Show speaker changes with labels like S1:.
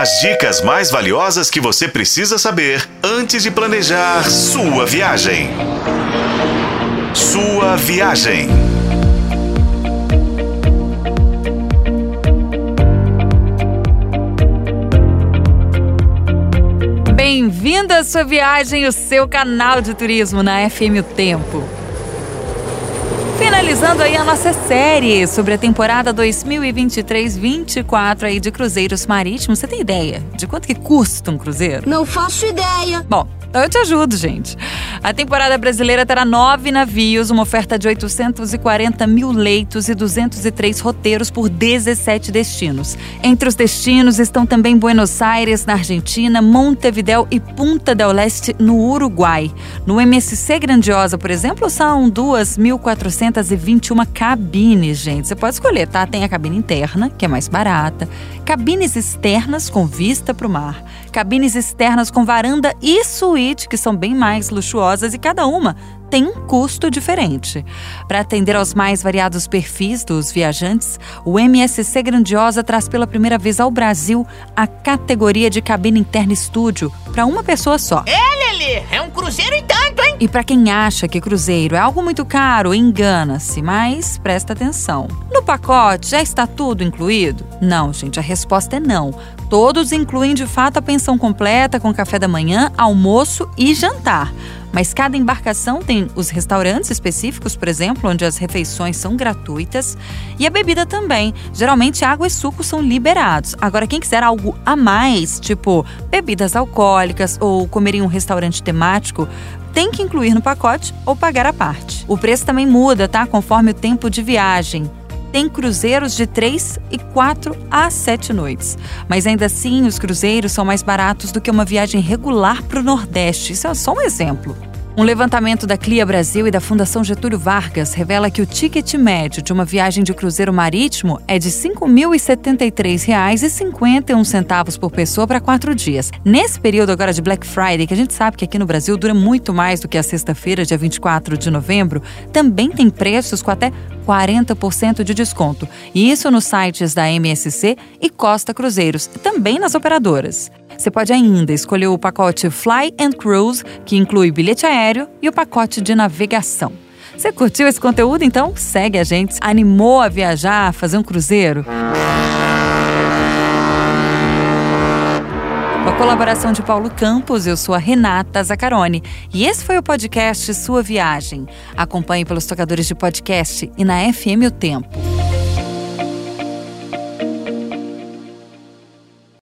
S1: As dicas mais valiosas que você precisa saber antes de planejar sua viagem. Sua viagem.
S2: Bem-vindo à sua viagem, o seu canal de turismo na FM O Tempo. Finalizando aí a nossa série sobre a temporada 2023-24 aí de cruzeiros marítimos. Você tem ideia de quanto que custa um cruzeiro?
S3: Não faço ideia.
S2: Bom, então eu te ajudo, gente. A temporada brasileira terá nove navios, uma oferta de 840 mil leitos e 203 roteiros por 17 destinos. Entre os destinos estão também Buenos Aires, na Argentina, Montevideo e Punta del Este, no Uruguai. No MSC Grandiosa, por exemplo, são 2.421 cabines, gente. Você pode escolher, tá? Tem a cabine interna, que é mais barata, cabines externas com vista para o mar, cabines externas com varanda e suíte, que são bem mais luxuosas e cada uma tem um custo diferente. Para atender aos mais variados perfis dos viajantes, o MSC Grandiosa traz pela primeira vez ao Brasil a categoria de cabine interna estúdio para uma pessoa só.
S4: É, Lili, é um cruzeiro e tanto, hein?
S2: E para quem acha que cruzeiro é algo muito caro, engana-se, mas presta atenção. No pacote já está tudo incluído? Não, gente, a resposta é não. Todos incluem de fato a pensão completa com café da manhã, almoço e jantar. Mas cada embarcação tem os restaurantes específicos, por exemplo, onde as refeições são gratuitas e a bebida também. Geralmente água e suco são liberados. Agora, quem quiser algo a mais, tipo bebidas alcoólicas ou comer em um restaurante temático, tem que incluir no pacote ou pagar à parte. O preço também muda, tá? Conforme o tempo de viagem tem cruzeiros de 3 e 4 a 7 noites. Mas ainda assim, os cruzeiros são mais baratos do que uma viagem regular para o Nordeste. Isso é só um exemplo. Um levantamento da Clia Brasil e da Fundação Getúlio Vargas revela que o ticket médio de uma viagem de cruzeiro marítimo é de R$ 5.073,51 por pessoa para quatro dias. Nesse período agora de Black Friday, que a gente sabe que aqui no Brasil dura muito mais do que a sexta-feira, dia 24 de novembro, também tem preços com até 40% de desconto. E isso nos sites da MSC e Costa Cruzeiros, também nas operadoras. Você pode ainda escolher o pacote Fly and Cruise, que inclui bilhete aéreo e o pacote de navegação. Você curtiu esse conteúdo? Então segue a gente. Animou a viajar, fazer um cruzeiro? Com a colaboração de Paulo Campos, eu sou a Renata Zacarone e esse foi o podcast Sua Viagem. Acompanhe pelos tocadores de podcast e na FM O Tempo.